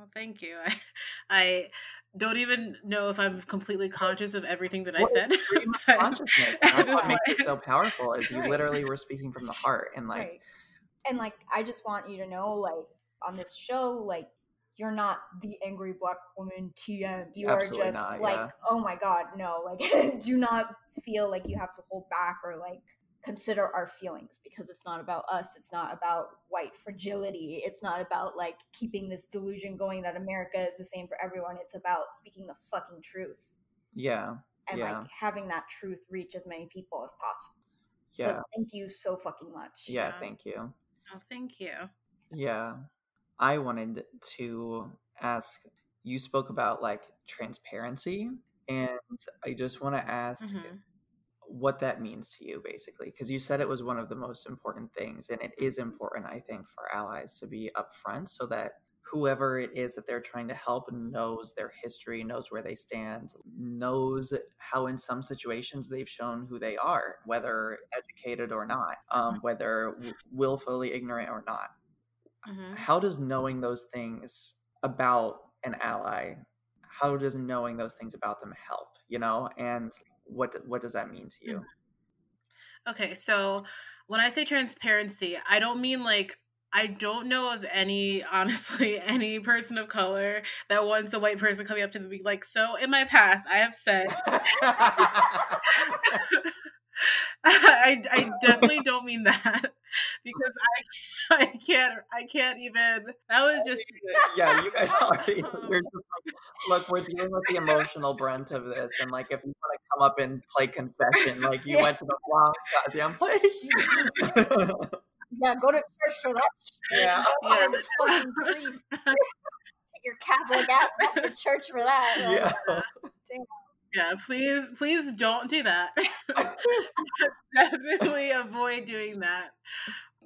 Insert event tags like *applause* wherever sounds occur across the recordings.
Oh, thank you. I, *laughs* I don't even know if I'm completely conscious of everything that I said. *laughs* consciousness. *laughs* That's what makes it so powerful. Is you right. literally were speaking from the heart, and like, right. and like, I just want you to know, like, on this show, like, you're not the angry black woman TM. You Absolutely are just not, like, yeah. oh my god, no, like, do not feel like you have to hold back or like consider our feelings because it's not about us it's not about white fragility it's not about like keeping this delusion going that america is the same for everyone it's about speaking the fucking truth. Yeah and yeah. like having that truth reach as many people as possible. Yeah. so thank you so fucking much. Yeah, yeah. thank you. Oh thank you. Yeah. I wanted to ask you spoke about like transparency and i just want to ask mm-hmm what that means to you basically because you said it was one of the most important things and it is important i think for allies to be upfront so that whoever it is that they're trying to help knows their history knows where they stand knows how in some situations they've shown who they are whether educated or not um, mm-hmm. whether willfully ignorant or not mm-hmm. how does knowing those things about an ally how does knowing those things about them help you know and what what does that mean to you? Mm-hmm. Okay, so when I say transparency, I don't mean like I don't know of any, *laughs* honestly, any person of color that wants a white person coming up to them like, so in my past, I have said. *laughs* *laughs* *laughs* I, I definitely don't mean that *laughs* because I *laughs* I can't I can't even that was just yeah you guys already um, you're just like, look we're dealing with the emotional brunt of this and like if you want to come up and play confession like you yeah. went to the wrong goddamn place. Yeah go to church for that yeah, yeah. take your Catholic ass to church for that yeah. damn yeah please please don't do that *laughs* definitely avoid doing that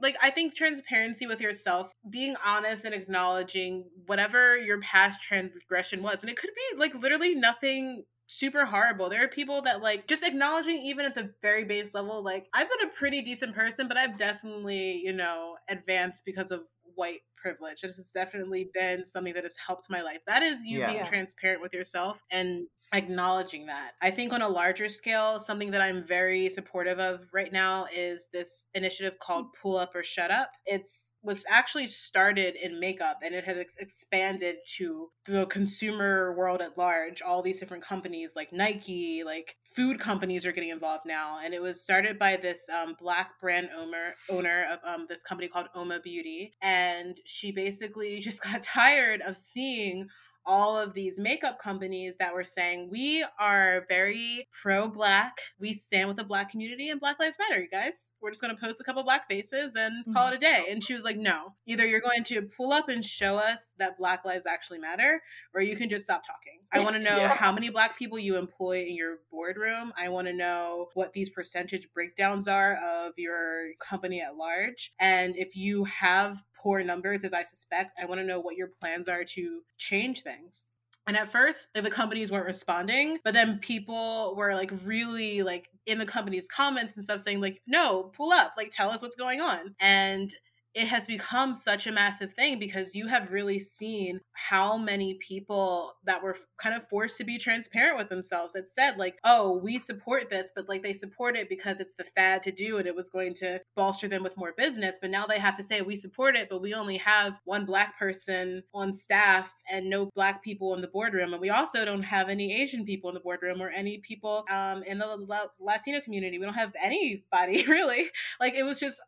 like i think transparency with yourself being honest and acknowledging whatever your past transgression was and it could be like literally nothing super horrible there are people that like just acknowledging even at the very base level like i've been a pretty decent person but i've definitely you know advanced because of white privilege. This has definitely been something that has helped my life. That is you yeah. being transparent with yourself and acknowledging that. I think on a larger scale, something that I'm very supportive of right now is this initiative called Pull Up or Shut Up. It's was actually started in makeup and it has ex- expanded to the consumer world at large. All these different companies like Nike, like food companies are getting involved now. And it was started by this um, black brand owner owner of um, this company called UOMA Beauty, and she basically *laughs* just got tired of seeing all of these makeup companies that were saying we are very pro black we stand with the black community and black lives matter you guys. We're just going to post a couple black faces and mm-hmm. call it a day. And she was like no. Either you're going to pull up and show us that black lives actually matter or you can just stop talking. I want to *laughs* know yeah. how many black people you employ in your boardroom. I want to know what these percentage breakdowns are of your company at large. And if you have poor numbers as I suspect. I want to know what your plans are to change things. And at first, the companies weren't responding, but then people were like really like in the company's comments and stuff saying like, "No, pull up, like tell us what's going on." And it has become such a massive thing because you have really seen how many people that were kind of forced to be transparent with themselves that said like oh we support this but like they support it because it's the fad to do and it was going to bolster them with more business but now they have to say we support it but we only have one black person on staff and no black people in the boardroom and we also don't have any asian people in the boardroom or any people um, in the latino community. We don't have anybody *laughs* really. Like it was just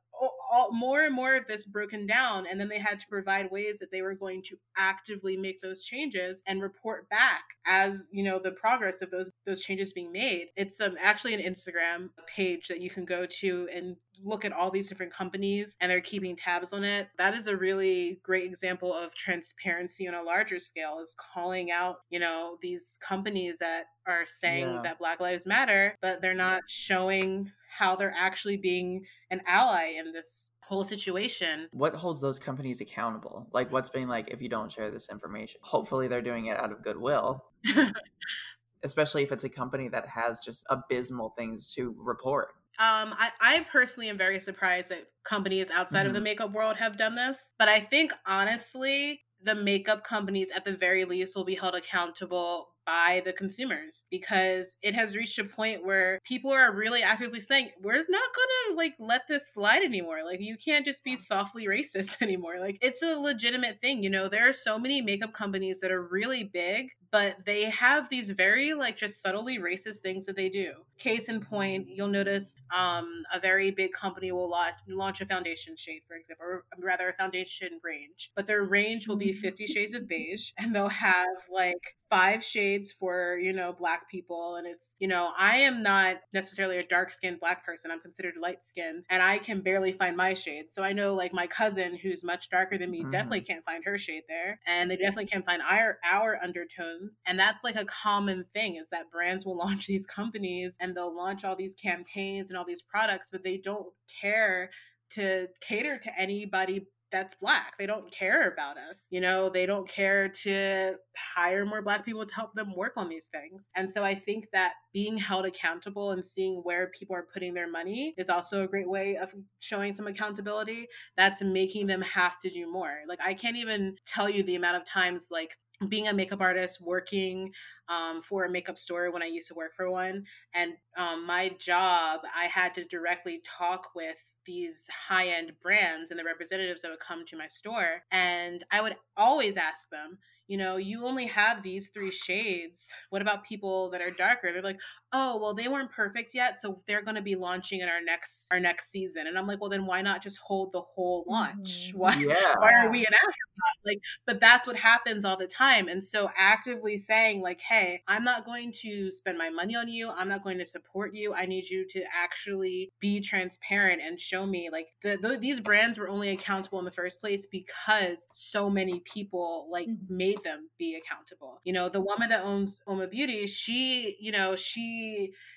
all, more and more of this broken down and then they had to provide ways that they were going to actively make those changes and report back as you know the progress of those those changes being made it's um, actually an instagram page that you can go to and look at all these different companies and they're keeping tabs on it that is a really great example of transparency on a larger scale is calling out you know these companies that are saying yeah. that black lives matter but they're not showing how they're actually being an ally in this whole situation. What holds those companies accountable? Like, what's being like, if you don't share this information? Hopefully, they're doing it out of goodwill. *laughs* Especially if it's a company that has just abysmal things to report. Um, I, I personally am very surprised that companies outside mm-hmm. of the mm-hmm. makeup world have done this. But I think honestly, the makeup companies at the very least will be held accountable by the consumers because it has reached a point where people are really actively saying we're not gonna like let this slide anymore. Like you can't just be softly racist *laughs* anymore. Like it's a legitimate thing you know? There are so many makeup companies that are really big but they have these very like just subtly racist things that they do. Case in point you'll notice um, a very big company will launch, launch a foundation shade for example or rather a foundation range but their range will be mm-hmm. 50 shades of *laughs* beige and they'll have like five shades for you know black people and it's you know i am not necessarily a dark skinned black person i'm considered light skinned and i can barely find my shade so i know like my cousin who's much darker than me mm-hmm. definitely can't find her shade there and they definitely can't find our our undertones and that's like a common thing is that brands will *laughs* launch these companies and they'll launch all these campaigns and all these products but they don't care to cater to anybody that's black. They don't care about us. You know, they don't care to hire more black people to help them work on these things. And so I think that being held accountable and seeing where people are putting their money is also a great way of showing some accountability. That's making them have to do more. Like I can't even tell you the amount of times like being a makeup artist working um, for a makeup store when I used to work for one. And um, my job, I had to directly talk with these high end brands and the representatives that would come to my store. And I would always ask them, you know, you only have these three shades. What about people that are darker? They're like, oh, well, they weren't perfect yet, so they're going to be launching in our next our next season. And I'm like, well, then why not just hold the whole launch? Mm-hmm. Why yeah. *laughs* why are we an afterthought? Like, but that's what happens all the time. And so actively saying like, hey, I'm not going to spend my money on you. I'm not going to support you. I need you to actually be transparent and show me like the, the these brands were only accountable in the first place because so many people like mm-hmm. made them be accountable. You know, the woman that owns UOMA Beauty, she, you know, she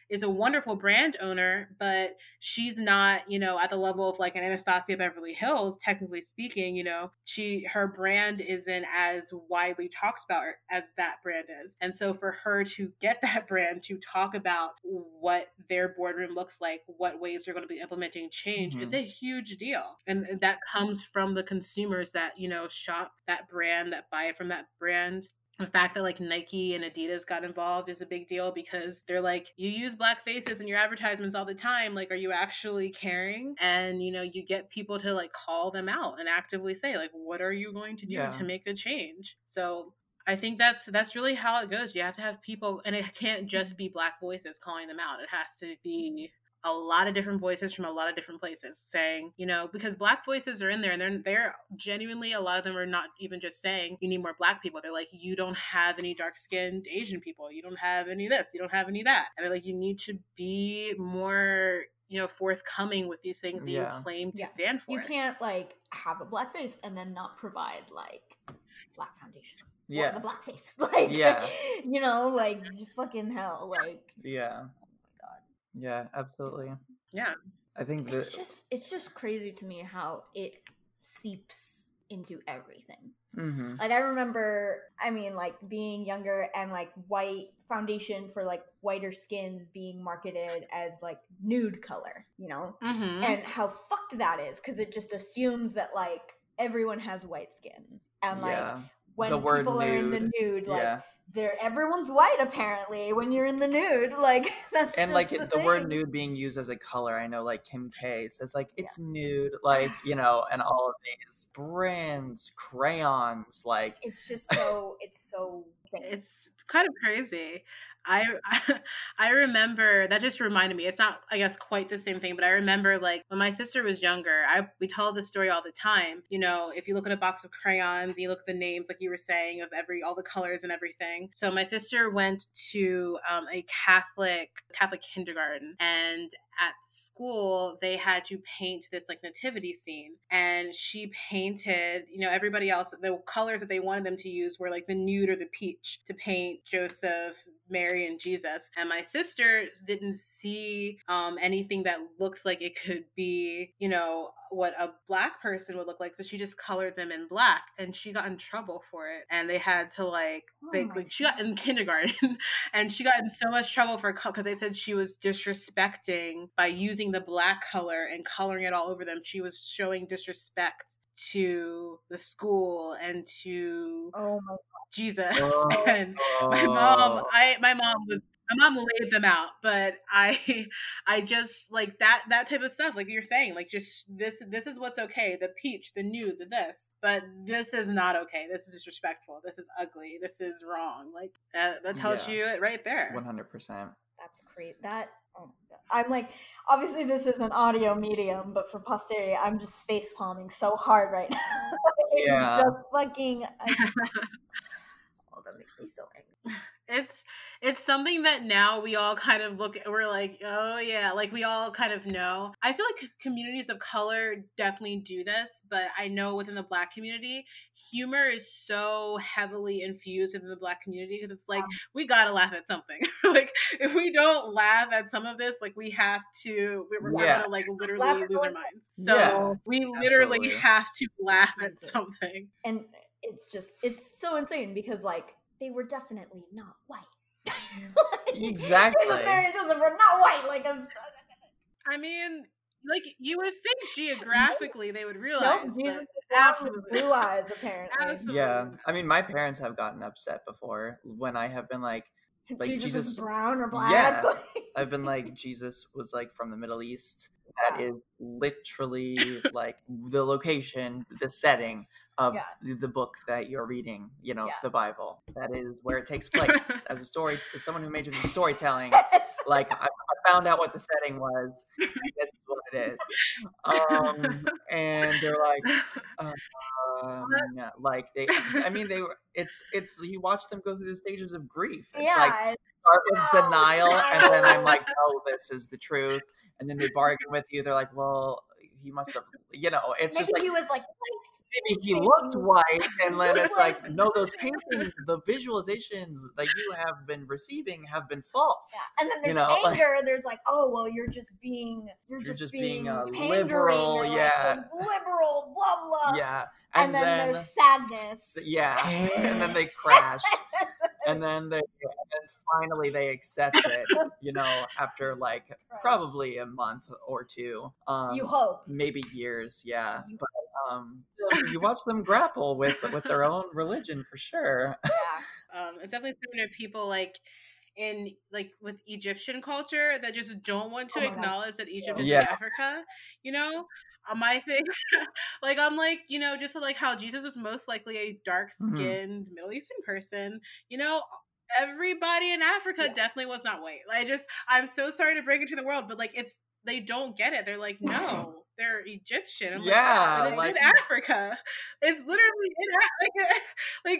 is a wonderful brand owner, but she's not, you know, at the level of like an Anastasia Beverly Hills, technically speaking, you know, she her brand isn't as widely talked about as that brand is. And so for her to get *laughs* that brand to talk about what their boardroom looks like, what ways they're going to be implementing change mm-hmm. is a huge deal. And that comes from the consumers that, you know, shop that brand, that buy from that brand the fact that like Nike and Adidas got involved is a big deal because they're like, you use black faces in your advertisements all the time. Like, are you actually caring? And you know, you get people to like call them out and actively say, like, what are you going to do yeah. to make a change? So I think that's that's really how it goes. You have to have people, and it can't just be black voices calling them out. It has to be a lot of different voices from a lot of different places saying, you know, because black voices are in there and they're they're genuinely a lot of them are not even just saying you need more black people. They're like, you don't have any dark skinned Asian people, you don't have any this, you don't have any that. And they're like, you need to be more you know, forthcoming with these things that yeah. you claim to yeah. stand for. You can't like have a black face and then not provide like black foundation. Yeah, the black face. *laughs* Like, yeah, you know, like fucking hell. Like, yeah. Yeah, absolutely. Yeah. I think that it's just it's just crazy to me how it seeps into everything. Mm-hmm. Like I remember, I mean, like being younger and like white foundation for like whiter skins being marketed as like nude color, you know, mm-hmm. and how fucked that is because it just assumes that like everyone has white skin and like yeah. when people nude. are in the nude, like yeah there everyone's white apparently when you're in the nude like *laughs* that's and like the, the word nude being used as a color i know like kim k says like it's yeah. nude *sighs* like you know and all of these brands crayons like it's just so it's so it's kind of crazy I *laughs* I remember that just reminded me. It's not I guess quite the same thing, but I remember like when my sister was younger, I we tell this story all the time. You know, if you look at a box of crayons you look at the names like you were saying of every all the colors and everything. So my sister went to um, a Catholic Catholic kindergarten and at school they had to paint this like nativity scene and she painted you know everybody else the colors that they wanted them to use were like the nude or the peach to paint joseph Mary and Jesus. And my sister didn't see um, anything that looks like it could be, you know, what a black person would look like. So she just colored them in black and she got in trouble for it. And they had to like, oh they, like she got in kindergarten *laughs* and she got in so much trouble for because they said she was disrespecting by using the black color and coloring it all over them. She was showing disrespect to the school and to oh my Jesus. *laughs* Oh, and my mom, oh. I my mom was my mom laid them out, but I *laughs* I just like that that type of stuff, like you're saying, like just this this is what's okay, the peach, the new, the this, but this is not okay. This is disrespectful. This is ugly. This is wrong. Like that that tells yeah. you it right there. One hundred percent. That's great. That oh I'm like, obviously this is an audio medium, but for posterity, I'm just face palming so hard right *laughs* now. yeah. Just fucking. I, oh, that makes me so angry. *laughs* It's it's something that now we all kind of look we're like oh yeah like we all kind of know. I feel like communities of color definitely do this but i know within the black community humor is so heavily infused in the black community because it's like we gotta laugh at something. *laughs* Like if we don't laugh at some of this like we have to we're yeah. gonna like literally lose our minds. so yeah, we literally absolutely. have to laugh at something. And it's just it's so insane because like they were definitely not white *laughs* exactly. Jesus, Mary, and Joseph were not white. Like I'm. I mean, like you would think *laughs* geographically they would realize. Nope, Jesus absolutely blue eyes apparently. Absolutely. Yeah, I mean, my parents have gotten upset before when I have been like, like Jesus, Jesus is brown or black. Yeah, *laughs* I've been like Jesus was like from the Middle East. That is literally like the location, the setting of yeah. the book that you're reading, you know, yeah. the Bible. That is where it takes *laughs* place as a story. As someone who majored in storytelling, like I, I, found out what the setting was. this is what it is. Um, and they're like, *laughs* um, like they. I mean, they were. It's it's you watch them go through the stages of grief. It's yeah, like start with oh, denial, and then I'm like, oh, this is the truth. And then they bargain with you. They're like, well, he must have, you know, it's maybe just like he was like maybe he looked white, and then it's like no, those paintings, the visualizations that you have been receiving have been false. Yeah, and then there's you know? anger. there's like, oh well, you're just being, you're, you're just, just, being, being liberal, yeah, like, liberal, blah blah. Yeah, and, and then, then, there's sadness. Yeah, and then *laughs* they crash, and then they, and then finally they accept it. You know, after *laughs* like right. probably a month or two. Um, you hope maybe years, yeah. You but um, you watch them grapple with with their own religion for sure. Yeah, *laughs* um, it's definitely similar to people like in like with Egyptian culture that just don't want to oh acknowledge God. that Egypt is yeah. in Africa. You know, uh, my thing, *laughs* like I'm like you know just like how Jesus was most likely a dark skinned mm-hmm. Middle Eastern person. You know, everybody in Africa yeah. definitely was not white. I just I'm so sorry to break it to the world, but like it's they don't get it. They're like, no, *laughs* they're Egyptian. I'm yeah, like, like, in Africa. It's literally in *laughs* like like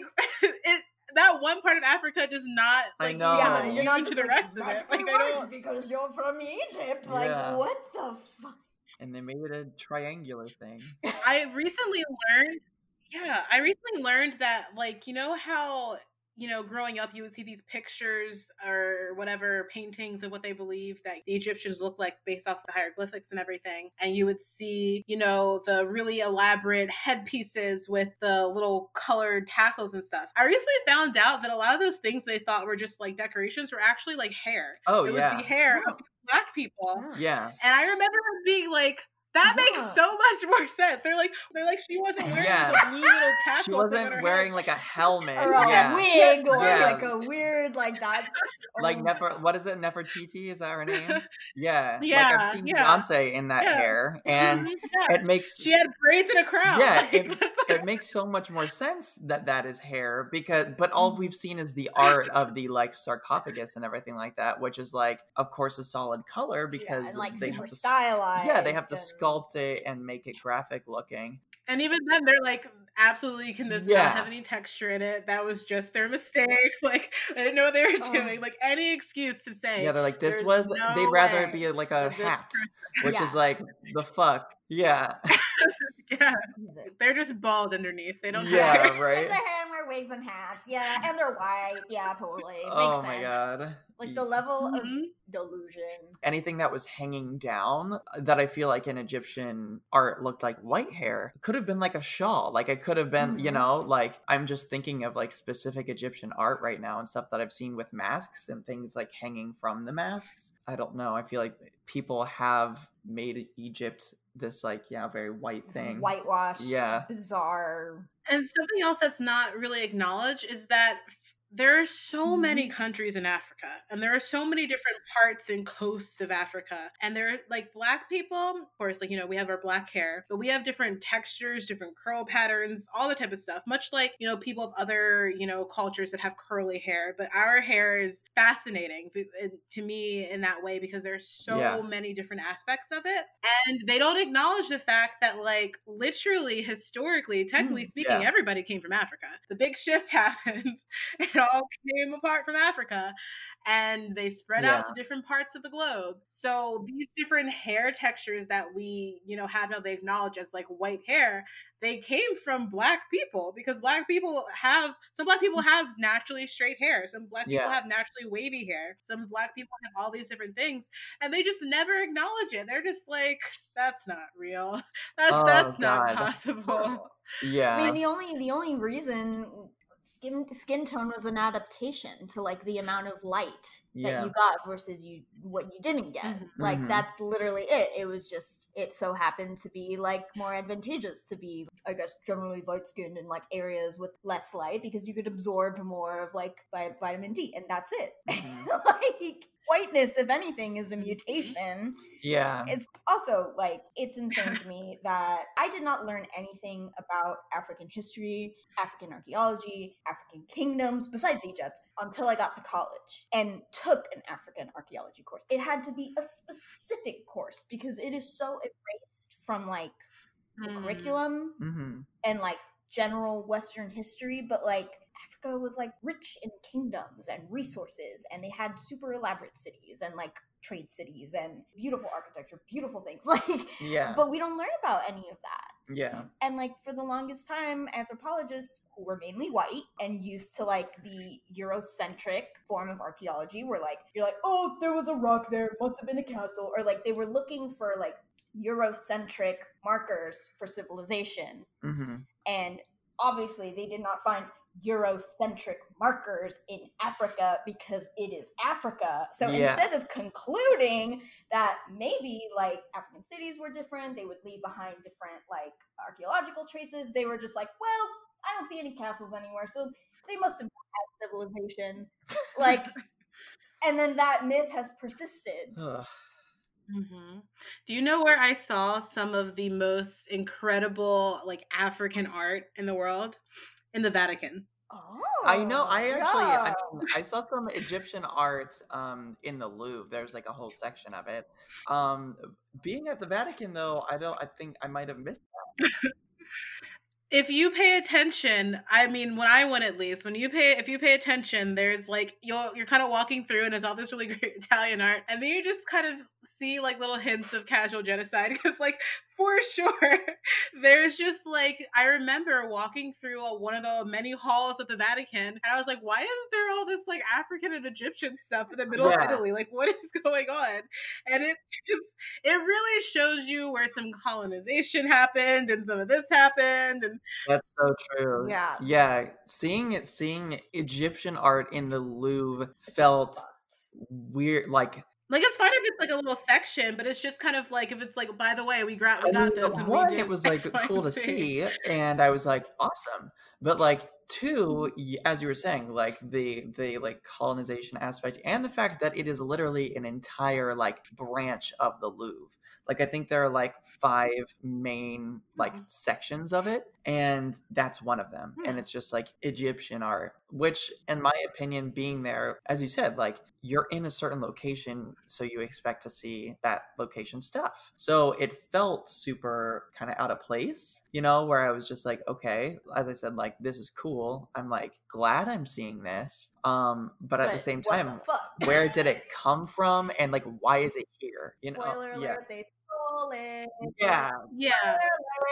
it. That one part of Africa does not. Like, I know. Yeah, you're not to the like, rest of it. Like I don't because you're from Egypt. Like yeah. what the fuck? And they made it a triangular thing. I recently learned. Yeah, I recently learned that like you know how you know, growing up, you would see these pictures or whatever paintings of what they believe that the Egyptians look like based off the hieroglyphics and everything. And you would see, you know, the really elaborate headpieces with the little colored tassels and stuff. I recently found out that a lot of those things they thought were just like decorations were actually like hair. Oh, it yeah. was the hair of black people. Yeah. And I remember being like, that yeah. makes so much more sense. They're like, they're like, she wasn't wearing yeah. the blue little *laughs* tassel. She wasn't wearing head. like a helmet or a yeah. wig or like a weird like that. *laughs* like um, Nefer, what is it? Nefertiti is that her name? Yeah, *laughs* yeah. Like I've seen Beyonce in that hair, and it makes she had braids and a crown. Yeah, like, it, it makes so much more sense that that is hair because, but all we've mm-hmm. seen is the art of the like sarcophagus and everything like that, which is like, of course, a solid color because and, like they have to stylized. Yeah, they have to sculpt it and make it graphic looking. And even then, they're like, absolutely, can this yeah. not have any texture in it? That was just their mistake. *laughs* Like, I didn't know what they were oh. doing. Like, any excuse to say. Yeah, they're like, this was, no they'd rather it be like a hat, which yeah. is like, the fuck. Yeah. *laughs* yeah. They're just bald underneath. They don't yeah, have hair. right. Their hair and wear wigs and hats. Yeah, and they're white. Yeah, totally. oh my god. Like the level mm-hmm. of delusion. Anything that was hanging down that I feel like in Egyptian art looked like white hair could have been like a shawl. Like it could have been, mm-hmm. you know, like I'm just thinking of like specific Egyptian art right now and stuff that I've seen with masks and things like hanging from the masks. I don't know. I feel like people have made Egypt this like yeah very white This thing whitewashed, Yeah. bizarre. And something else that's not really acknowledged is that there are so Mhm. many countries in Africa, and there are so many different parts and coasts of Africa. And there are like black people, of course, like you know, we have our black hair, but we have different textures, different curl patterns, all the type of stuff. Much like you know, people of other you know cultures that have curly hair, but our hair is fascinating uh, to me in that way because there's so Yeah. many different aspects of it, and they don't acknowledge the fact that like literally, historically, technically Mm, speaking, yeah. everybody came from Africa. The big shift *laughs* happened. *laughs* It all came apart from Africa and they spread out to different parts of the globe. So these different hair textures that we, you know, have now they acknowledge as like white hair, they came from black people because black people have some black people have naturally straight hair, some black people have naturally wavy hair, some black people have all these different things and they just never acknowledge it. They're just like that's not real. *laughs* That's Oh, that's not possible. *laughs* yeah I mean, the only the only reason skin skin tone was an adaptation to like the amount of light that you got versus you what you didn't get. Mhm. Like Mhm. that's literally it. It was just it so happened to be like more advantageous to be I guess generally light skinned in like areas with less light because you could absorb more of like vitamin D and that's it. Mhm. *laughs* like whiteness if anything is a Mhm. mutation yeah it's also like it's insane to *laughs* me that I did not learn anything about African history, African archaeology, African kingdoms besides Egypt until I got to college and took an African archaeology course. It had to be a specific course because it is so erased from like the Mm. curriculum hmm and like general Western history, but like Africa was like rich in kingdoms and resources, and they had super elaborate cities and like trade cities and beautiful architecture, beautiful things. *laughs* Like, yeah but we don't learn about any of that. yeah And like for the longest time, anthropologists who were mainly white and used to like the Eurocentric form of archaeology were like, you're like, oh, there was a rock there, must have been a castle, or like they were looking for like Eurocentric markers for civilization hmm and obviously they did not find Eurocentric markers in Africa because it is Africa. So Yeah. instead of concluding that maybe like African cities were different, they would leave behind different like archaeological traces, they were just like, well, I don't see any castles anywhere, so they must have had civilization. *laughs* Like, and then that myth has persisted. Ugh. hmm Do you know where I saw some of the most incredible like African art in the world? In the Vatican. Oh, I know. I actually, I, mean, I saw some Egyptian art um, in the Louvre. There's like a whole section of it. Um, being at the Vatican, though, I don't. I think I might have missed. that. If you pay attention, I mean, when I went at least, when you pay, if you pay attention, there's like you're you're kind of walking through, and it's all this really great *laughs* Italian art, and then you just kind of see like little hints of casual genocide *laughs* because, like, for sure, there's just like I remember walking through a, one of the many halls of the Vatican, and I was like, why is there all this like African and Egyptian stuff in the middle Yeah. of Italy? Like, what is *laughs* going on? And it it's, it really shows you where some colonization happened and some of this happened, and That's so true. Yeah. Yeah. Seeing it, seeing Egyptian art in the Louvre felt weird. Like like it's fine if it's like a little section, but it's just kind of like if it's like, by the way, we got we got this, and we one, did it was like cool to see, and I was like, awesome. But like two, as you were saying, like the the like colonization aspect, and the fact that it is literally an entire like branch of the Louvre. Like I think there are like five main like Mhm. sections of it, and that's one of them. And Hmm. it's just like Egyptian art, which, in my opinion, being there, as you said, like you're in a certain location, so you expect to see that location stuff. So it felt super kind of out of place, you know, where I was just like, okay, as I said, like this is cool. I'm like glad I'm seeing this. Um, but at the same time, the where did it *laughs* come from and like why is it here? You know? Spoiler yeah. alert, Yeah. Yeah.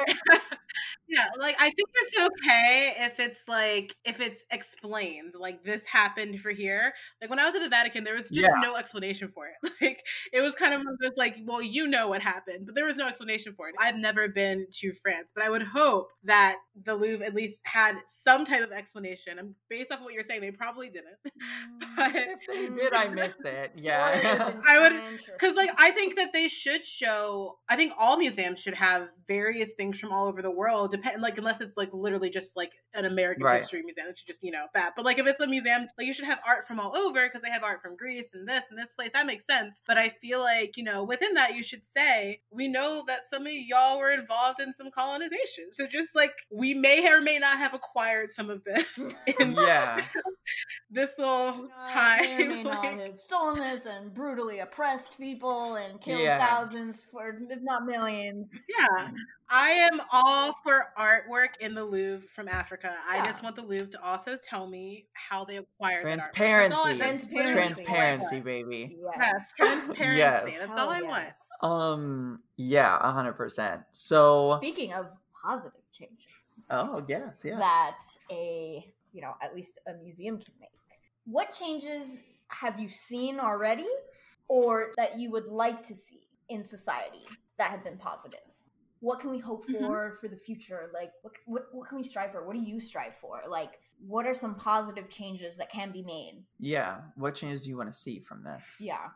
*laughs* *laughs* yeah, like I think it's okay if it's like if it's explained, like this happened for here. Like when I was at the Vatican, there was just yeah. no explanation for it. *laughs* Like it was kind of like, well, you know what happened, but there was no explanation for it. I've never been to France, but I would hope that the Louvre at least had some type of explanation. And based off of what you're saying, they probably didn't. *laughs* Mm, but if they did, I missed it. *laughs* Yeah, I would because like I think that they should show. I think all museums should have various things from all over the world depend like unless it's like literally just like an American right. history museum, it's just you know that. But like if it's a museum, like you should have art from all over because they have art from Greece and this and this place. That makes sense. But I feel like you know within that you should say we know that some of y'all were involved in some colonization. So just like we may or may not have acquired some of this. *laughs* *laughs* In yeah. *laughs* this little time. May or may like, not have stolen this and brutally oppressed people and killed yeah. thousands for if not millions. Yeah. I am all for artwork in the Louvre from Africa. Yeah. I just want the Louvre to also tell me how they acquired transparency. Transparency. Transparency, baby. Yes, transparency. yes. That's all I yes. want. Um, yeah, hundred percent. So speaking of positive changes. Oh yes, yes. That a you know at least a museum can make. What changes have you seen already, or that you would like to see in society that have been positive? What can we hope mm-hmm. for mm-hmm. for the future? Like what, what what can we strive for? What do you strive for? Like what are some positive changes that can be made? Yeah what changes do you want to see from this? Yeah.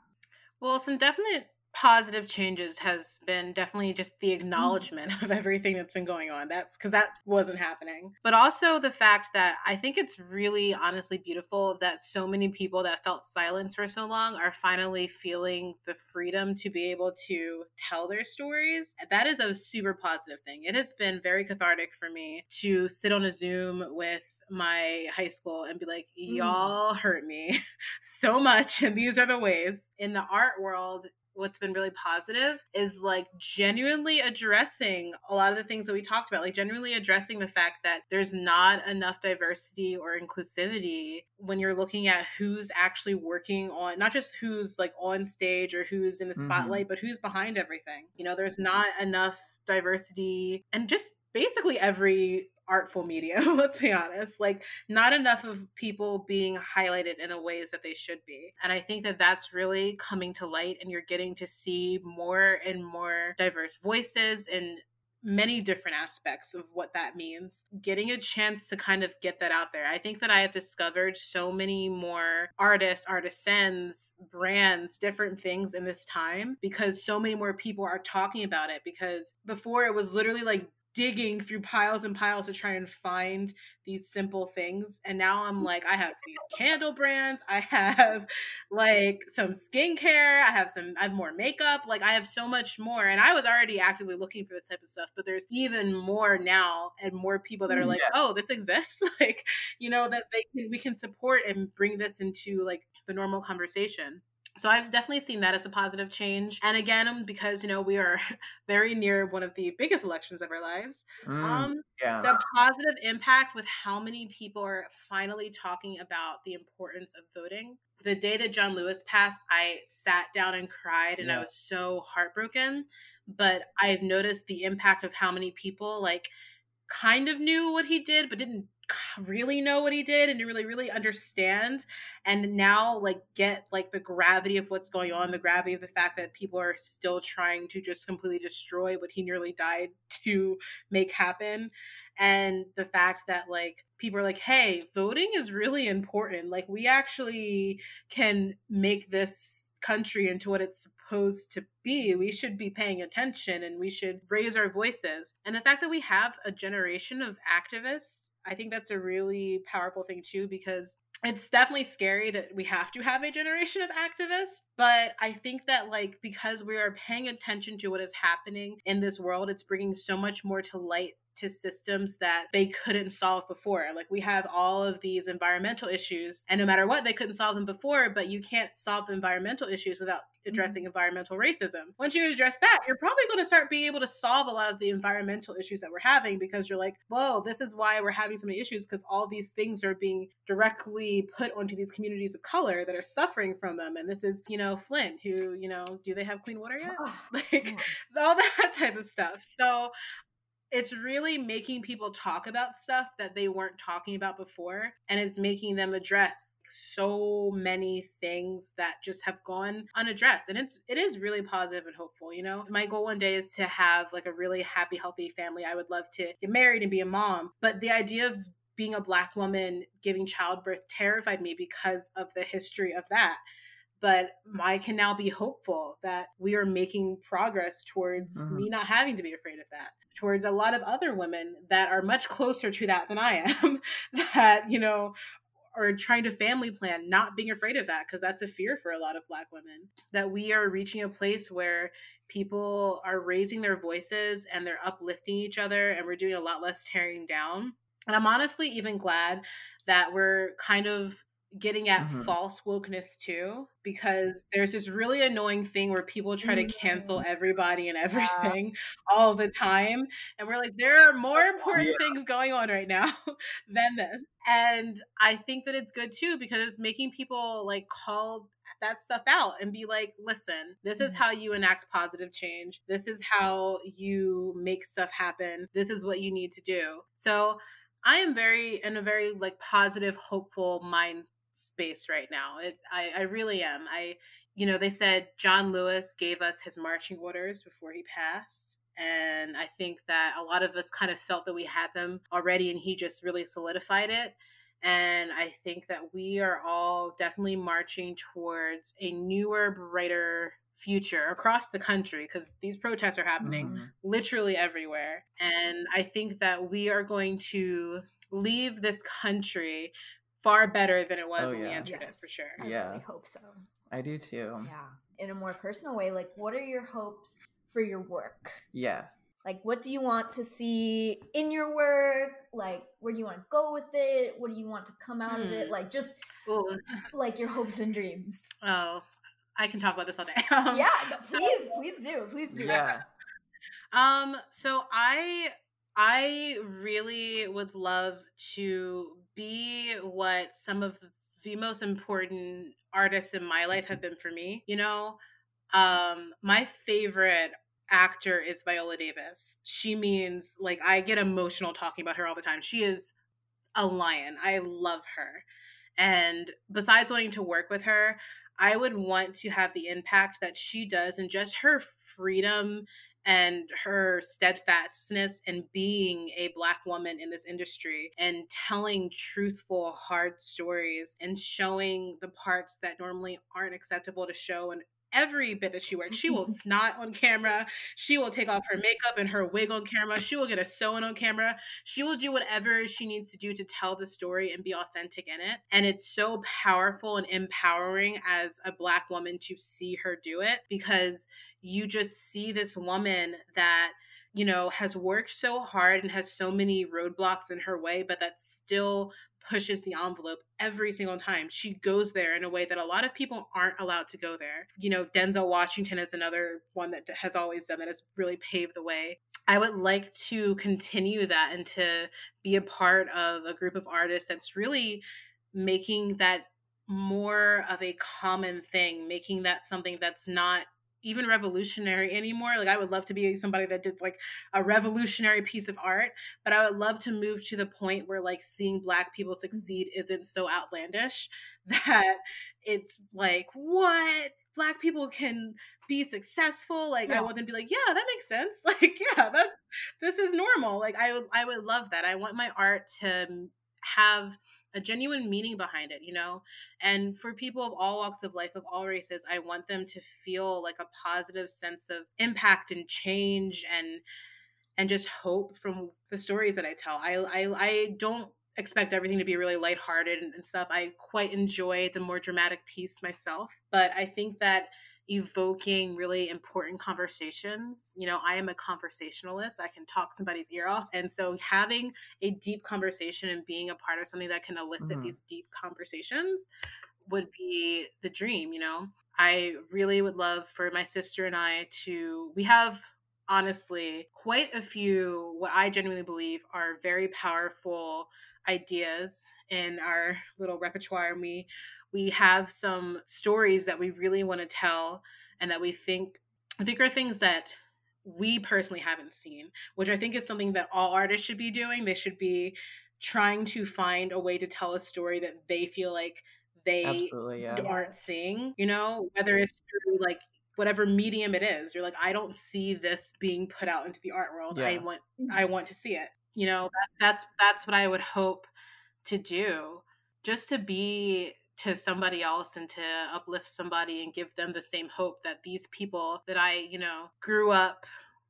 Well some definite positive changes has been definitely just the mm. acknowledgement *laughs* of everything that's been going on that because that wasn't happening but also the fact that i think it's really honestly beautiful that so many people that felt silence for so long are finally feeling the freedom to be able to tell their stories that is a super positive thing it has been very cathartic for me to sit on a zoom with my high school and be like, mm. y'all hurt me *laughs* so much. And these are the ways. In the art world, what's been really positive is like genuinely addressing a lot of the things that we talked about like genuinely addressing the fact that there's not enough diversity or inclusivity when you're looking at who's actually working on not just who's like on stage or who's in the mm-hmm. spotlight mm-hmm. but who's behind everything you know there's not enough diversity and just basically every artful medium *laughs* let's be honest like not enough of people being highlighted in the ways that they should be and i think that that's really coming to light and you're getting to see more and more diverse voices and many different aspects of what that means. Getting a chance to kind of get that out there. I think that I have discovered so many more artists, artisans, brands, different things in this time because so many more people are talking about it. Because before it was literally like digging through piles and piles to try and find these simple things. And now I'm mm. like, I have these candle brands, I have like some skincare, I have some, I have more makeup, like I have so much more. And I was already actively looking for this type of stuff, but there's even more now and more people that are mm, like, yeah. oh, this exists. *laughs* like, you know, that they can, we can support and bring this into like the normal conversation. So I've definitely seen that as a positive change. And again, because you know we are *laughs* very near one of the biggest elections of our lives, mm, um, yeah. the positive impact with how many people are finally talking about the importance of voting. The day that John Lewis passed, I sat down and cried, and yeah. I was so heartbroken. But I've noticed the impact of how many people like kind of knew what he did, but didn't really know what he did and to really really understand and now like get like the gravity of what's going on the gravity of the fact that people are still trying to just completely destroy what he nearly died *laughs* to make happen and the fact that like people are like hey voting is really important like we actually can make this country into what it's supposed to be. We should be paying attention and we should raise our voices. And the fact that we have a generation of activists I think that's a really powerful thing too because it's definitely scary that we have to have a generation of activists but i think that like because we are paying attention to what is happening in this world it's bringing so much more to light to systems that they couldn't solve before. Like we have all of these environmental issues, and no matter what, they couldn't solve them before, but you can't solve environmental issues without. Addressing mm-hmm. environmental racism. Once you address that, you're probably going to start being able to solve a lot of the environmental issues that we're having because you're like, whoa, this is why we're having so many issues because all these things are being directly put onto these communities of color that are suffering from them. And this is, you know, Flint, who, you know, do they have clean water yet? *laughs* like all that type of stuff. So it's really making people talk about stuff that they weren't talking about before and it's making them address so many things that just have gone unaddressed and it's it is really positive and hopeful you know? My goal one day is to have like a really happy healthy family. I would love to get married and be a mom but the idea of being a black woman giving childbirth terrified me because of the history of that but I can now be hopeful that we are making progress towards mm-hmm. me not having to be afraid of that towards a lot of other women that are much *laughs* closer to that than I am *laughs* that, you know, are trying to family plan, not being afraid of that, because that's a fear for a lot of Black women. That we are reaching a place where people are raising their voices and they're uplifting each other, and we're doing a lot less tearing down. And I'm honestly even glad that we're kind of getting at mm-hmm. false wokeness too because there's this really annoying thing where people try to cancel mm-hmm. everybody and *laughs* everything yeah. all the time and we're like there are more *laughs* important yeah. things going on right now *laughs* than this and i think that it's good too because it's making people like call that stuff out and be like, listen, this is mm-hmm. how you enact positive change. This is how you make stuff happen. This is what you need to do. So I am very in a very like positive, hopeful mind space right now. It, I, I really am. I, you know, they said John Lewis gave us his marching orders before he passed. And I think that a lot of us kind of felt that we had them already, and he just really solidified it. And I think that we are all definitely marching towards a newer, brighter future across the country because these protests are happening mm-hmm. literally everywhere. And I think that we are going to leave this country far better than it was oh, when yeah. we entered yes. it for sure. I yeah. really hope so. I do too. Yeah. In a more personal way, like what are your hopes for your work? Yeah. Like what do you want to see in your work? Like where do you want to go with it? What do you want to come out hmm. of it? Hmm. Like just Ooh. *laughs* like your hopes and dreams. Oh, I can talk about this all day. *laughs* yeah, please, please do. Please do. Yeah. *laughs* Um so I I really would love to be what some of the most important artists in my life have been for me. You know, um, my favorite actor is Viola Davis. She means like I get emotional talking about her all the time. She is a lion. I love her. And besides wanting to work with her, I would want to have the impact that she does and just her freedom and her steadfastness in being a black woman in this industry and telling truthful hard stories and showing the parts that normally aren't acceptable to show and every bit that she works. She will *laughs* snot on camera. She will take off her makeup and her wig on camera. She will get a sewing on camera. She will do whatever she needs to do to tell the story and be authentic in it. And it's so powerful and empowering as a black woman to see her do it because you just see this woman that you know has worked so hard and has so many roadblocks in her way but that still pushes the envelope every single time. She goes there in a way that a lot of people aren't allowed to go there. You know denzel washington is another one that has always done that has really paved the way. I would like to continue that and to be a part of a group of artists that's really making that more of a common thing making that something that's not even revolutionary anymore. Like I would love to be somebody that did like a revolutionary piece of art, but I would love to move to the point where like seeing black people succeed isn't so outlandish *laughs* that it's like what? Black people can be successful? Like yeah. i want them to be like yeah that makes sense. *laughs* Like yeah that this is normal. Like i would i would love that. I want my art to have a genuine meaning behind it, you know? And for people of all walks of life, of all races, I want them to feel like a positive sense of impact and change and and just hope from the stories that I tell. I I, I don't expect everything to be really lighthearted and, and stuff. I quite enjoy the more dramatic piece myself, but I think that evoking really important conversations. You know, I am a conversationalist. I can talk somebody's ear off. And so having a deep conversation and being a part of something that can elicit mm-hmm. these deep conversations would be the dream, you know. I really would love for my sister and I to we have honestly quite a few what I genuinely believe are very powerful ideas in our little repertoire and we we have some stories that we really want to tell and that we think I think are things that we personally haven't seen, which I think is something that all artists should be doing. They should be trying to find a way to tell a story that they feel like they yeah. aren't seeing, you know, whether it's through like whatever medium it is. You're like, I don't see this being put out into the art world. Yeah. I want I want to see it. You know, that, that's that's what I would hope to do. Just to be to somebody else and to uplift somebody and give them the same hope that these people that I, you know, grew up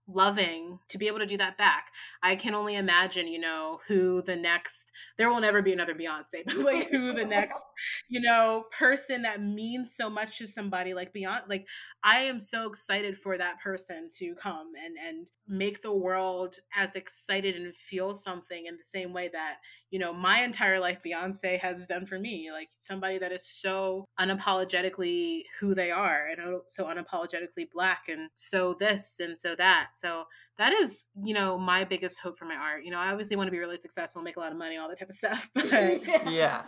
loving to be able to do that back. I can only imagine, you know, who the next there will never be another Beyonce, but *laughs* like who the *laughs* next, you know, person that means so much to somebody like Beyonce like I am so excited for that person to come and and make the world as excited and feel something in the same way that, you know, my entire life Beyonce has done for me. Like somebody that is so unapologetically who they are and so unapologetically black and so this and so that. So that is, you know, my biggest hope for my art. You know, I obviously want to be really successful, make a lot of money, all that type of stuff. *laughs* But *laughs* yeah.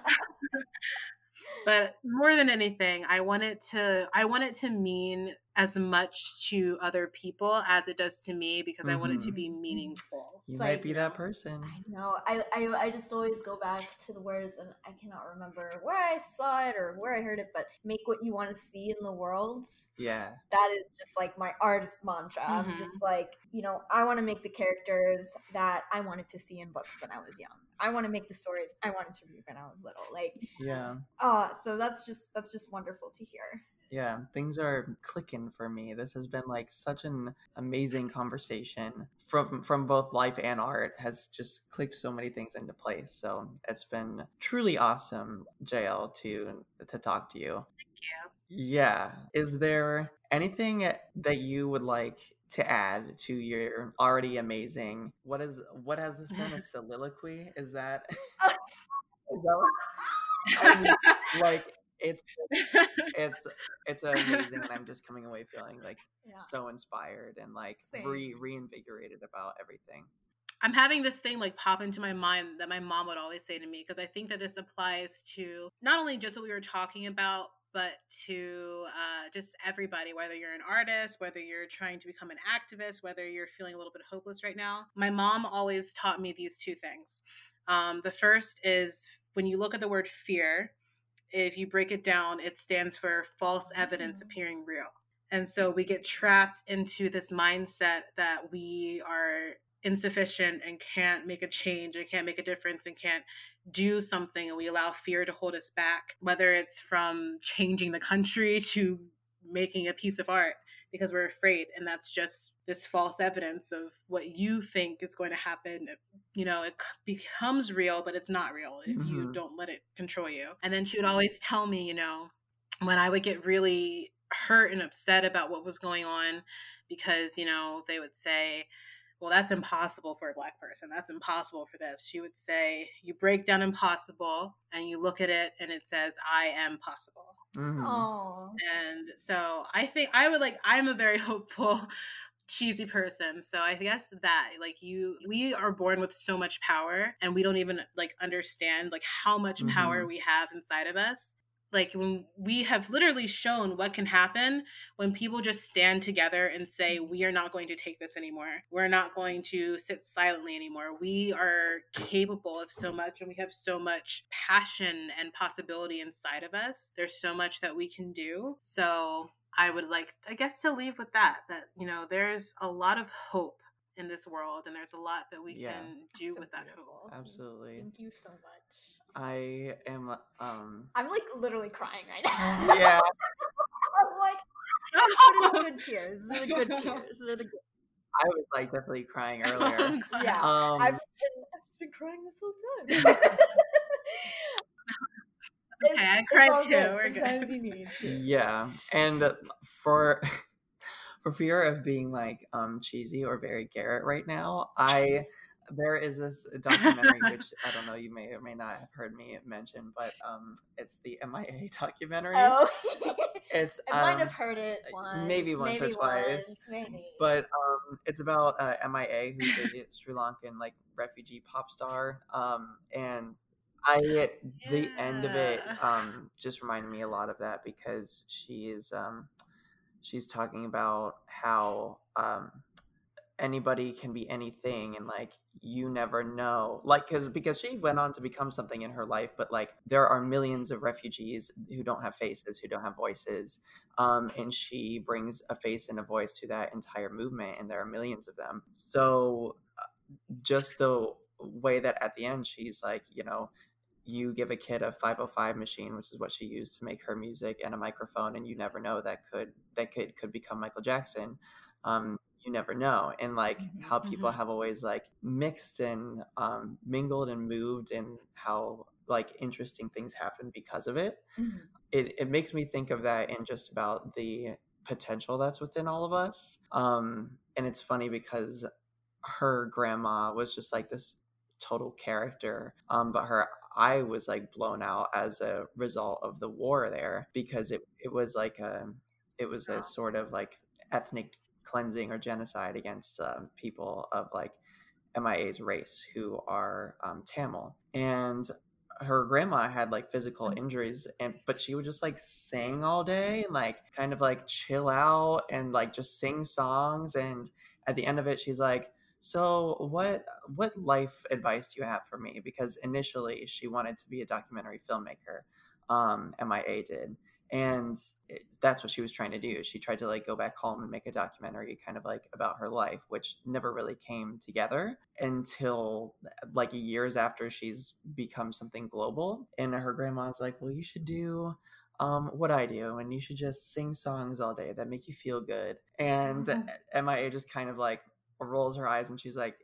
*laughs* but more than anything, I want it to I want it to mean as much to other people as it does to me because mm-hmm. I want it to be mm-hmm. meaningful. You might be that person. I know. I, I I just always go back to the words, and I cannot remember where I saw it or where I heard it, but make what you want to see in the world. Yeah. That is just like my artist mantra. Mm-hmm. I'm just like, you know, I want to make the characters that I wanted to see in books when I was young. I want to make the stories I wanted to read when I was little. Like, yeah. Uh, so that's just that's just wonderful to hear. Yeah, things are clicking for me. This has been like such an amazing conversation from from both life and art has just clicked so many things into place. So it's been truly awesome, JL, to to talk to you. Thank you. Yeah. Is there anything that you would like to add to your already amazing what is what has this been a *laughs* soliloquy is that, *laughs* is that *laughs* like it's *laughs* it's it's amazing and i'm just coming away feeling like yeah. so inspired and like re reinvigorated about everything i'm having this thing like pop into my mind that my mom would always say to me because i think that this applies to not only just what we were talking about but to uh, just everybody, whether you're an artist, whether you're trying to become an activist, whether you're feeling a little bit hopeless right now. My mom always taught me these two things. Um, the first is when you look at the word fear, if you break it down, it stands for false evidence mm-hmm. appearing real. And so we get trapped into this mindset that we are insufficient and can't make a change and can't make a difference and can't do something and we allow fear to hold us back whether it's from changing the country *laughs* to making a piece of art because we're afraid and that's just this false evidence of what you think is going to happen. You know it becomes real but it's not real if mm-hmm. you don't let it control you. And then she would always tell me you know when i would get really hurt and upset about what was going on because you know they would say well that's impossible for a black person. That's impossible for this. She would say you break down impossible and you look at it and it says i am possible mm-hmm. and so i think i would like i'm a very *laughs* hopeful cheesy person. So I guess that like you we are born with so much power and we don't even like understand like how much mm-hmm. power we have inside of us. Like when we have literally shown what can happen when people just stand together and say we are not going to take this anymore. We're not going to sit silently anymore. We are capable of so much and we have so much passion and possibility inside of us. There's so much that we can do. So I would like, I guess, to leave with that, that, you know, there's a lot of hope in this world and there's a lot that we yeah. can do so with that hope. Absolutely. Thank you so much. I am, um, I'm like literally crying right now. Yeah. *laughs* I'm like, but it's good tears. These are good tears. They're the good. I was like definitely crying earlier. *laughs* yeah. Um, I've, been, I've just been crying this whole time. *laughs* okay, I cried too. Good. Sometimes you need to. Yeah, and for for fear of being like um cheesy or very Garrett right now, I there is this *laughs* documentary which I don't know you may or may not have heard me mention, but um it's the MIA *laughs* documentary. Oh. *laughs* it's I um, might have heard it once, maybe once maybe or twice, once, maybe. But um, it's about uh, MIA, who's a Sri Lankan like refugee pop star, um, and I the end of it um just reminded me a lot of that because she is um she's talking about how um anybody can be anything and like you never know like because because she went on to become something in her life but like there are millions of refugees who don't have faces who don't have voices um and she brings a face and a voice to that entire movement and there are millions of them. So uh, just the way that at the end she's like you know you give a kid a 505 machine which is what she used to make her music and a microphone and you never know that could that kid could become michael jackson um, you never know and like mm-hmm. how people mm-hmm. have always like mixed and um, mingled and moved and how like interesting things happen because of it. Mm-hmm. it it makes me think of that and just about the potential that's within all of us um and it's funny because her grandma was just like this total character um but her eye was like blown out as a result of the war there because it it was like a it was a sort of like ethnic cleansing or genocide against um, people of like MIA's race who are um, Tamil. And her grandma had like physical mm. injuries and but she would just like sing all day and like kind of like chill out and like just sing songs and at the end of it she's like so what what life advice do you have for me because initially she wanted to be a documentary filmmaker um mia did and it, that's what she was trying to do she tried to like go back home and make a documentary kind of like about her life which never really came together until like years after she's become something global and her grandma's like well you should do um, what I do, and you should just sing songs all day that make you feel good. And mm-hmm. MIA just kind of like rolls her eyes and she's like,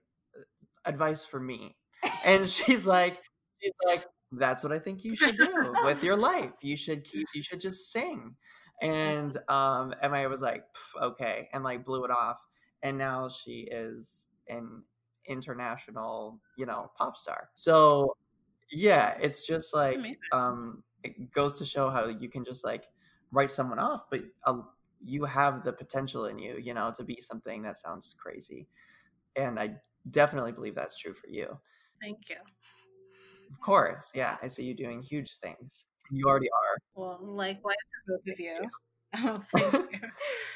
advice for me. And she's like, she's like, that's what I think you should do *laughs* with your life. You should keep, you should just sing. And um, Mia was like, okay, and like blew it off. And now she is an international, you know, pop star. So yeah, it's just like, um, it goes to show how you can just like write someone off, but uh, you have the potential in you, you know, to be something that sounds crazy. And I definitely believe that's true for you. Thank you. Of course. Yeah. I see you doing huge things. You already are. Well, likewise for both of you. *laughs* Oh, thank you. *laughs*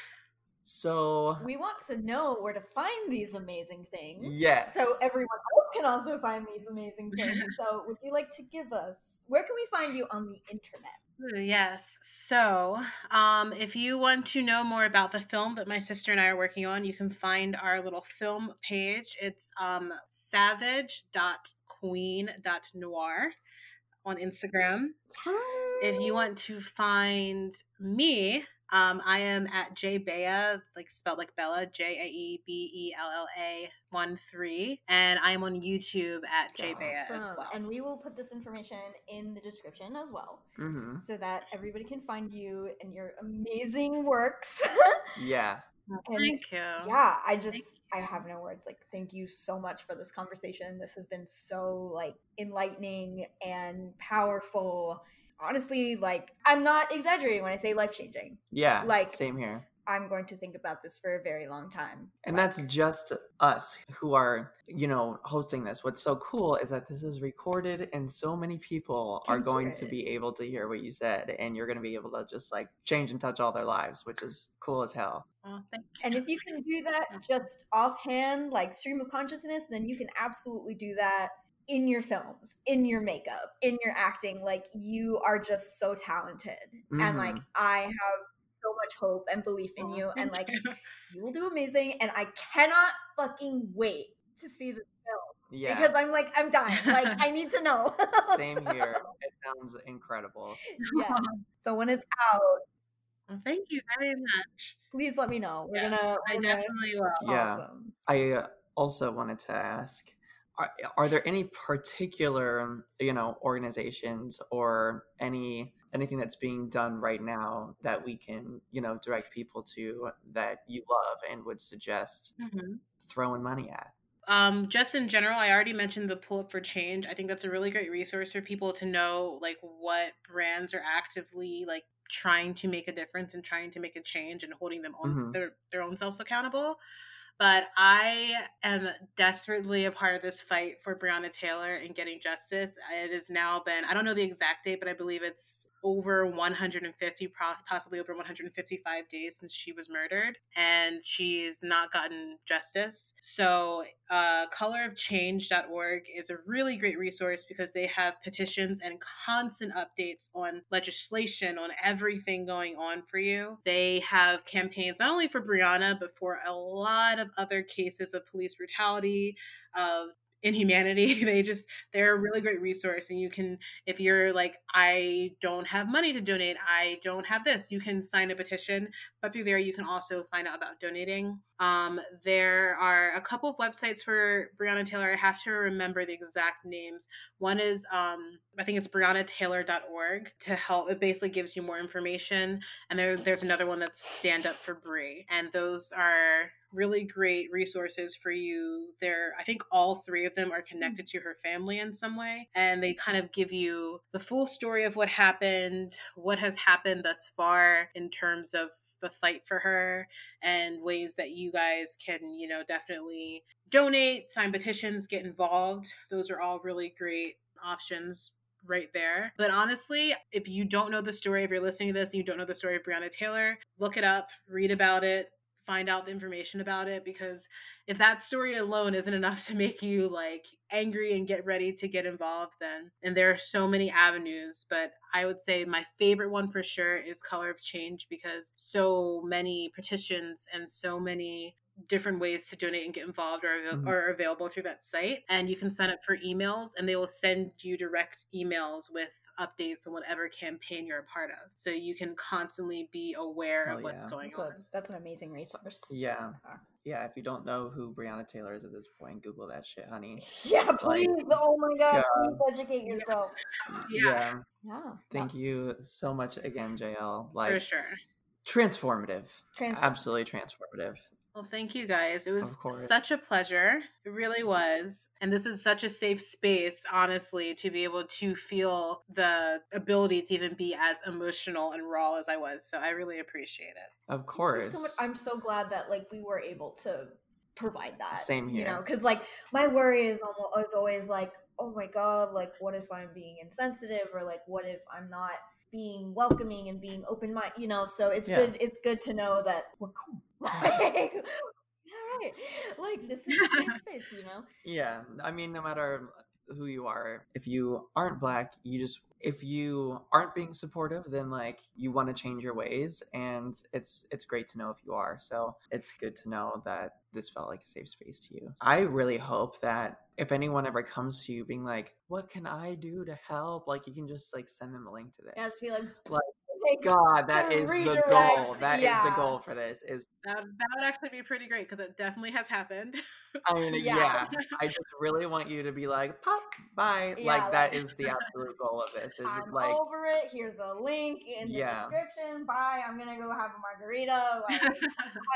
So we want to know where to find these amazing things. Yes. So everyone else can also find these amazing things. *laughs* so would you like to give us where can we find you on the internet? Yes. So, um, if you want to know more about the film that my sister and I are working on, you can find our little film page. It's um, savage.com queen.noir on Instagram. If you want to find me, um, I am at J Bea, like spelled like Bella, J A E B E L L A one three, and I'm on YouTube at J Bea as well. And we will put this information in the description as well, mm-hmm. so that everybody can find you and your amazing works. *laughs* yeah. Mm, and Thank you. Yeah, I just I have no words. Like, thank you so much for this conversation. This has been so like enlightening and powerful. Honestly, like I'm not exaggerating when I say life changing. Yeah, like same here. I'm going to think about this for a very long time. And like, that's just us who are, you know, hosting this. What's so cool is that this is recorded and so many people are going to be able to hear what you said and you're going to be able to just like change and touch all their lives, which is cool as hell. Oh, and if you can do that just offhand, like stream of consciousness, then you can absolutely do that in your films, in your makeup, in your acting. Like you are just so talented. Mm-hmm. And like I have so much hope and belief in oh, you and like you. you will do amazing and I cannot fucking wait to see the film. Yeah. Because I'm like I'm dying. Like I need to know. Same *laughs* here. It sounds incredible. Yes. *laughs* So when it's out well, thank you very much. Please let me know. We're yeah, gonna. I definitely will. Yeah. Awesome. I uh, also wanted to ask: are, are there any particular, you know, organizations or any anything that's being done right now that we can, you know, direct people to that you love and would suggest mm-hmm. throwing money at? Um, just in general, I already mentioned the pull up for change. I think that's a really great resource for people to know like what brands are actively like trying to make a difference and trying to make a change and holding them on mm-hmm. their, their own selves accountable. But I am desperately a part of this fight for Breonna Taylor and getting justice. It has now been, I don't know the exact date, but I believe it's over 150, possibly over 155 days since she was murdered, and she's not gotten justice. So, uh, colorofchange.org is a really great resource because they have petitions and constant updates on legislation, on everything going on for you. They have campaigns not only for Breonna, but for a lot of other cases of police brutality, of inhumanity *laughs* they just they're a really great resource and you can if you're like i don't have money to donate i don't have this you can sign a petition but through there you can also find out about donating. Um, there are a couple of websites for breonna taylor i have to remember the exact names. One is um, i think it's breonnataylor.org to help it basically gives you more information and there, there's another one that's stand up for Bree and those are really great resources for you. There, I think all three of them are hmm. connected to her family in some way, and they kind of give you the full story of what happened, what has happened thus far in terms of the fight for her, and ways that you guys can, you know, definitely donate, sign petitions, get involved. Those are all really great options right there. But honestly, if you don't know the story, if you're listening to this and you don't know the story of Breonna Taylor, look it up, read about it, find out the information about it because if that story alone isn't enough to make you like angry and get ready to get involved then and there are so many avenues but i would say my favorite one for sure is color of change because so many petitions and so many different ways to donate and get involved are, mm-hmm. are available through that site and you can sign up for emails and they will send you direct emails with updates on whatever campaign you're a part of. So you can constantly be aware of what's yeah. going that's on. A, that's an amazing resource. Yeah. Yeah, if you don't know who Breonna Taylor is at this point, Google that shit, honey. Yeah, please. Like, oh my god, please educate yourself. Yeah. yeah. Yeah. Thank you so much again, JL. Like For sure. Transformative. Transformative. Absolutely transformative. Well, thank you guys. It was such a pleasure. It really was. And this is such a safe space, honestly, to be able to feel the ability to even be as emotional and raw as I was. So I really appreciate it. Of course. So I'm so glad that like we were able to provide that. Same here. You know, because like my worry is almost is always like, oh my god, like what if I'm being insensitive or like what if I'm not being welcoming and being open minded, you know. So it's yeah. good. It's good to know that we're cool. Like, *laughs* all right, like this is a safe *laughs* space, you know. Yeah, I mean, no matter who you are, if you aren't black, you just if you aren't being supportive, then like you want to change your ways, and it's it's great to know if you are. So it's good to know that this felt like a safe space to you. I really hope that if anyone ever comes to you being like, "What can I do to help?" Like you can just like send them a link to this. Yeah, be like, like God, that is the goal. That yeah. is the goal for this. Is that, that would actually be pretty great because it definitely has happened. I mean, *laughs* yeah. yeah. I just really want you to be like, pop, bye. Yeah, like, like that is the absolute goal of this. Is I'm like over it. Here's a link in the description. Bye. I'm gonna go have a margarita. Like, I *laughs* don't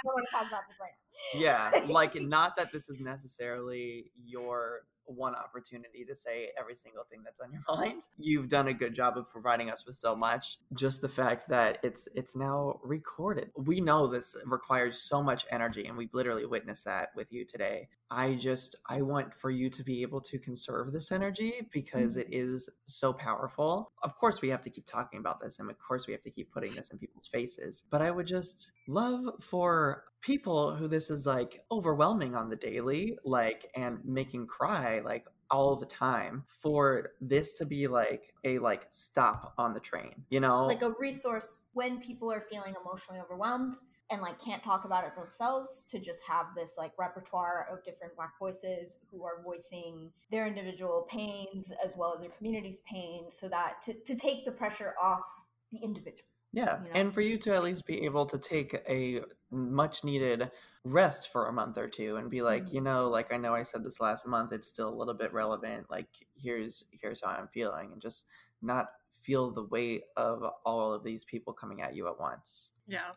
want to talk about this right now. Yeah, like *laughs* not that this is necessarily your one opportunity to say every single thing that's on your *laughs* mind. You've done a good job of providing us with so much. Just the fact that it's it's now recorded. We know this requires so much energy and we've literally witnessed that with you today. I just I want for you to be able to conserve this energy because mm-hmm. it is so powerful. Of course we have to keep talking about this and of course we have to keep putting this in people's faces. But I would just love for people who this is like overwhelming on the daily like and making cry like all the time for this to be like a like stop on the train you know? like a resource when people are feeling emotionally overwhelmed and like can't talk about it themselves to just have this like repertoire of different black voices who are voicing their individual pains as well as their community's pain so that to, to take the pressure off the individual yeah. You know? And for you to at least be able to take a much needed rest for a month or two and be like, mm-hmm. you know, like I know I said this last month, it's still a little bit relevant. Like here's here's how I'm feeling and just not feel the weight of all of these people coming at you at once. Yeah.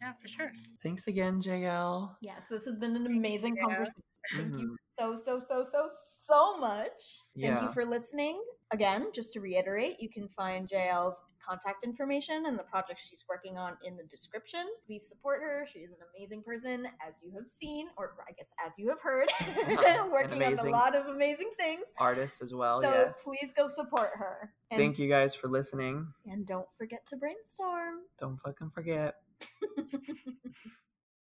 Yeah, for sure. Thanks again, JL. Yes, this has been an amazing conversation. Thank mm-hmm. you so, so, so, so, so much. Thank yeah. you for listening. Again, just to reiterate, you can find JL's contact information and the project she's working on in the description. Please support her. She's an amazing person, as you have seen, or I guess as you have heard, *laughs* *laughs* working on a lot of amazing things. Artist as well, so yes. please go support her. And, Thank you guys for listening. And don't forget to brainstorm. Don't fucking forget. *laughs*